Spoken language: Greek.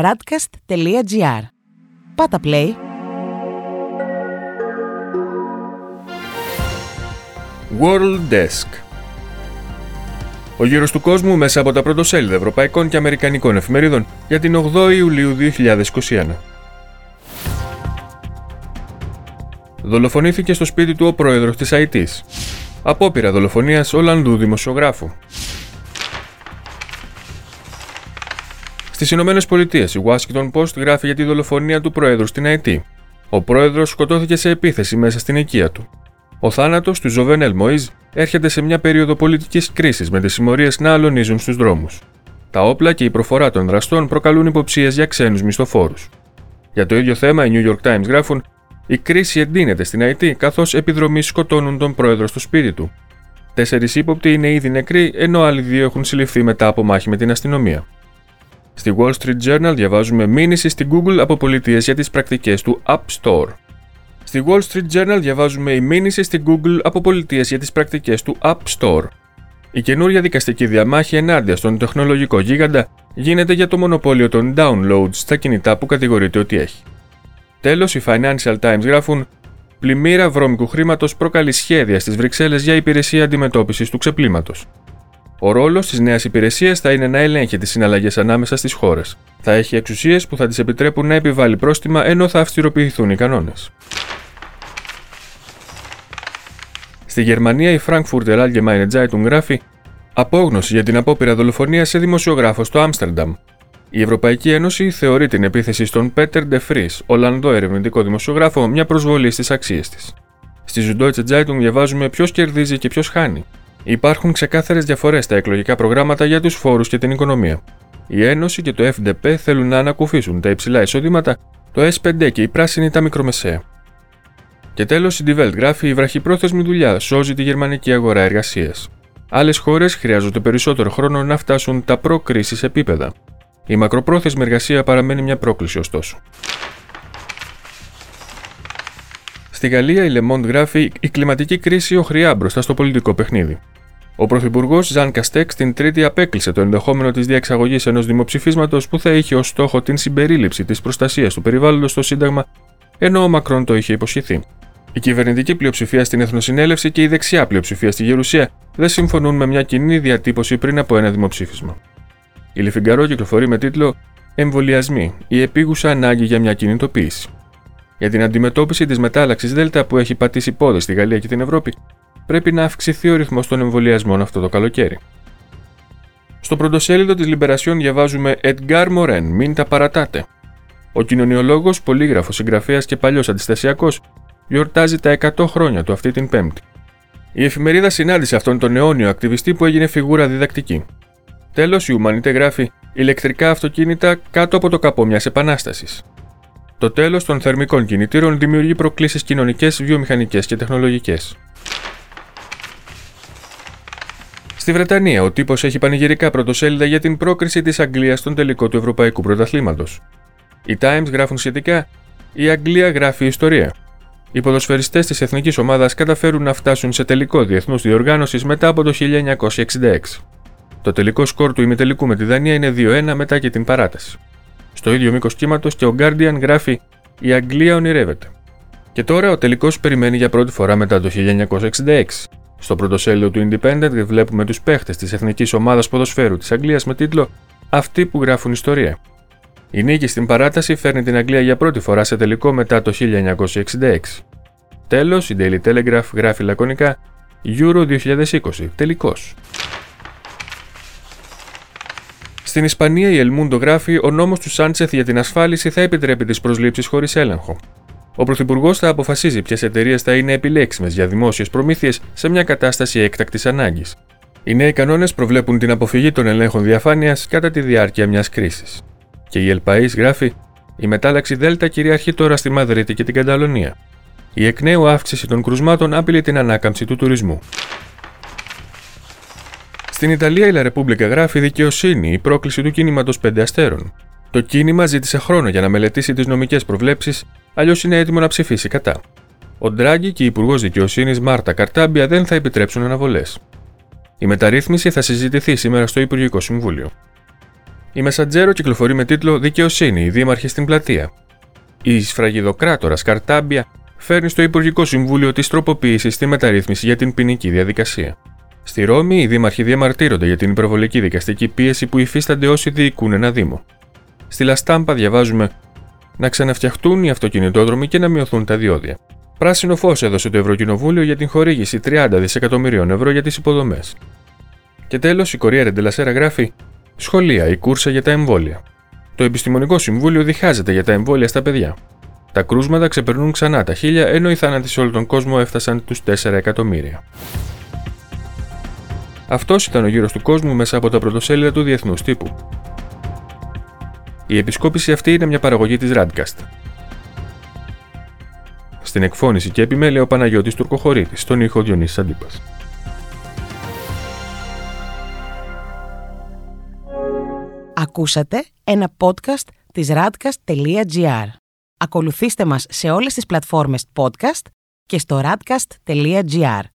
radcast.gr. Πάτα play. World Desk Ο γύρος του κόσμου μέσα από τα πρωτοσέλιδα ευρωπαϊκών και αμερικανικών εφημερίδων για την 8η Ιουλίου 2021. Δολοφονήθηκε στο σπίτι του ο πρόεδρος της ΑΙΤΙΣ. Απόπειρα δολοφονίας Ολλανδού δημοσιογράφου. Στις Ηνωμένες Πολιτείες, η Washington Post γράφει για τη δολοφονία του Προέδρου στην ΑΕΤ. Ο Πρόεδρος σκοτώθηκε σε επίθεση μέσα στην οικία του. Ο θάνατος του Ζοβενέλ Μοίζ έρχεται σε μια περίοδο πολιτικής κρίσης με τι συμμορίε να αλωνίζουν στους δρόμους. Τα όπλα και η προφορά των δραστών προκαλούν υποψίες για ξένους μισθοφόρους. Για το ίδιο θέμα, οι New York Times γράφουν: Η κρίση εντείνεται στην ΑΕΤ καθώς επιδρομοί σκοτώνουν τον πρόεδρο στο σπίτι του. Τέσσερις ύποπτοι είναι ήδη νεκροί, ενώ άλλοι δύο έχουν συλληφθεί μετά από μάχη με την αστυνομία. Στη Wall Street Journal διαβάζουμε μήνυση στην Google από πολιτείες για τις πρακτικές του App Store. Στη Wall Street Journal διαβάζουμε η μήνυση στην Google από πολιτείες για τις πρακτικές του App Store. Η καινούρια δικαστική διαμάχη ενάντια στον τεχνολογικό γίγαντα γίνεται για το μονοπόλιο των downloads στα κινητά που κατηγορείται ότι έχει. Τέλος, οι Financial Times γράφουν Πλημμύρα βρώμικου χρήματος προκαλεί σχέδια στις Βρυξέλλες για υπηρεσία αντιμετώπισης του ξεπλήματος. Ο ρόλος της νέας υπηρεσίας θα είναι να ελέγχει τις συναλλαγές ανάμεσα στις χώρες. Θα έχει εξουσίες που θα τη επιτρέπουν να επιβάλλει πρόστιμα ενώ θα αυστηροποιηθούν οι κανόνες. Στη Γερμανία, η Frankfurter Allgemeine Zeitung γράφει Απόγνωση για την απόπειρα δολοφονίας σε δημοσιογράφο στο Άμστερνταμ. Η Ευρωπαϊκή Ένωση θεωρεί την επίθεση στον Πέτερ Ντεφρή, Ολλανδό ερευνητικό δημοσιογράφο, μια προσβολή στις αξίες της. Στη Süddeutsche Zeitung διαβάζουμε ποιος κερδίζει και ποιος χάνει. Υπάρχουν ξεκάθαρες διαφορές στα εκλογικά προγράμματα για τους φόρους και την οικονομία. Η Ένωση και το FDP θέλουν να ανακουφίσουν τα υψηλά εισοδήματα, το S5 και η πράσινη τα μικρομεσαία. Και τέλος, η Die Welt γράφει: Η βραχυπρόθεσμη δουλειά σώζει τη γερμανική αγορά εργασίας. Άλλες χώρες χρειάζονται περισσότερο χρόνο να φτάσουν τα προ-κρίσης επίπεδα. Η μακροπρόθεσμη εργασία παραμένει μια πρόκληση ωστόσο. Στη Γαλλία, η Le Monde γράφει: Η κλιματική κρίση οχριά μπροστά στο πολιτικό παιχνίδι. Ο Πρωθυπουργός Ζαν Καστέκ την Τρίτη απέκλεισε το ενδεχόμενο της διεξαγωγής ενός δημοψηφίσματος που θα είχε ως στόχο την συμπερίληψη της προστασίας του περιβάλλοντος στο Σύνταγμα, ενώ ο Μακρόν το είχε υποσχεθεί. Η κυβερνητική πλειοψηφία στην Εθνοσυνέλευση και η δεξιά πλειοψηφία στη Γερουσία δεν συμφωνούν με μια κοινή διατύπωση πριν από ένα δημοψήφισμα. Η Λεφιγκαρό κυκλοφορεί με τίτλο Εμβολιασμοί, η επίγουσα ανάγκη για μια κινητοποίηση. Για την αντιμετώπιση της μετάλλαξης Δέλτα που έχει πατήσει πόδε στη Γαλλία και την Ευρώπη, πρέπει να αυξηθεί ο ρυθμός των εμβολιασμών αυτό το καλοκαίρι. Στο πρωτοσέλιδο της Λιμπερασιών διαβάζουμε Edgar Morin, μην τα παρατάτε. Ο κοινωνιολόγος, πολύγραφος, συγγραφέας και παλιός αντιστασιακός, γιορτάζει τα 100 χρόνια του αυτή την Πέμπτη. Η εφημερίδα συνάντησε αυτόν τον αιώνιο ακτιβιστή που έγινε φιγούρα διδακτική. Τέλος, η Ουμανίτε γράφει ηλεκτρικά αυτοκίνητα κάτω από το καπό μιας επανάστασης. Το τέλος των θερμικών κινητήρων δημιουργεί προκλήσεις κοινωνικές, βιομηχανικές και τεχνολογικές. Στη Βρετανία, ο τύπος έχει πανηγυρικά πρωτοσέλιδα για την πρόκριση της Αγγλίας στον τελικό του Ευρωπαϊκού Πρωταθλήματος. Οι Times γράφουν σχετικά: Η Αγγλία γράφει ιστορία. Οι ποδοσφαιριστές της εθνικής ομάδας καταφέρουν να φτάσουν σε τελικό διεθνούς διοργάνωσης μετά από το 1966. Το τελικό σκορ του ημιτελικού με τη Δανία είναι 2-1 μετά και την παράταση. Στο ίδιο μήκος κύματος και ο Guardian γράφει: Η Αγγλία ονειρεύεται. Και τώρα ο τελικός περιμένει για πρώτη φορά μετά το 1966. Στο πρωτοσέλιδο του Independent βλέπουμε τους παίχτες της εθνικής ομάδας ποδοσφαίρου της Αγγλίας με τίτλο Αυτοί που γράφουν ιστορία. Η νίκη στην παράταση φέρνει την Αγγλία για πρώτη φορά σε τελικό μετά το 1966. Τέλος, η Daily Telegraph γράφει λακωνικά Euro 2020, τελικός. Στην Ισπανία, η Ελμούντο γράφει: Ο νόμος του Σάντσεθ για την ασφάλιση θα επιτρέπει τις προσλήψεις χωρίς έλεγχο. Ο Πρωθυπουργός θα αποφασίζει ποιες εταιρείες θα είναι επιλέξιμες για δημόσιες προμήθειες σε μια κατάσταση έκτακτης ανάγκης. Οι νέοι κανόνες προβλέπουν την αποφυγή των ελέγχων διαφάνειας κατά τη διάρκεια μιας κρίσης. Και η Ελπαή γράφει: Η μετάλλαξη Δέλτα κυριαρχεί τώρα στη Μαδρίτη και την Καταλωνία. Η εκ νέου αύξηση των κρουσμάτων άπειλε την ανάκαμψη του τουρισμού. Στην Ιταλία, η Λαρεπούμπλικα γράφει δικαιοσύνη, η πρόκληση του κίνηματο πέντε αστέρων. Το κίνημα ζήτησε χρόνο για να μελετήσει τις νομικές προβλέψεις, αλλιώς είναι έτοιμο να ψηφίσει κατά. Ο Ντράγκη και η Υπουργός Δικαιοσύνης Μάρτα Καρτάμπια δεν θα επιτρέψουν αναβολές. Η μεταρρύθμιση θα συζητηθεί σήμερα στο Υπουργικό Συμβούλιο. Η Μεσαντζέρο κυκλοφορεί με τίτλο Δικαιοσύνη, η Δήμαρχη στην Πλατεία. Η σφραγιδοκράτορας Καρτάμπια φέρνει στο Υπουργικό Συμβούλιο τη τροποποίηση στη μεταρρύθμιση για την ποινική διαδικασία. Στη Ρώμη, οι δήμαρχοι διαμαρτύρονται για την υπερβολική δικαστική πίεση που υφίστανται όσοι διοικούν ένα Δήμο. Στη Λαστάμπα διαβάζουμε να ξαναφτιαχτούν οι αυτοκινητόδρομοι και να μειωθούν τα διόδια. Πράσινο φως έδωσε το Ευρωκοινοβούλιο για την χορήγηση 30 δισεκατομμυρίων ευρώ για τις υποδομές. Και τέλος, η Κορία Ρεντελασέρα γράφει: Σχολεία, η κούρσα για τα εμβόλια. Το Επιστημονικό Συμβούλιο διχάζεται για τα εμβόλια στα παιδιά. Τα κρούσματα ξεπερνούν ξανά τα χίλια, ενώ οι θάνατοι σε όλο τον κόσμο έφτασαν τους 4 εκατομμύρια. Αυτός ήταν ο γύρος του κόσμου μέσα από τα πρωτοσέλιδα του Διεθνούς Τύπου. Η επισκόπηση αυτή είναι μια παραγωγή της Radcast. Στην εκφώνηση και επιμέλεια ο Παναγιώτης Τουρκοχωρήτης, στον ήχο Διονύσης Αντίπας. Ακούσατε ένα podcast της radcast.gr. Ακολουθήστε μας σε όλες τις πλατφόρμες podcast και στο radcast.gr.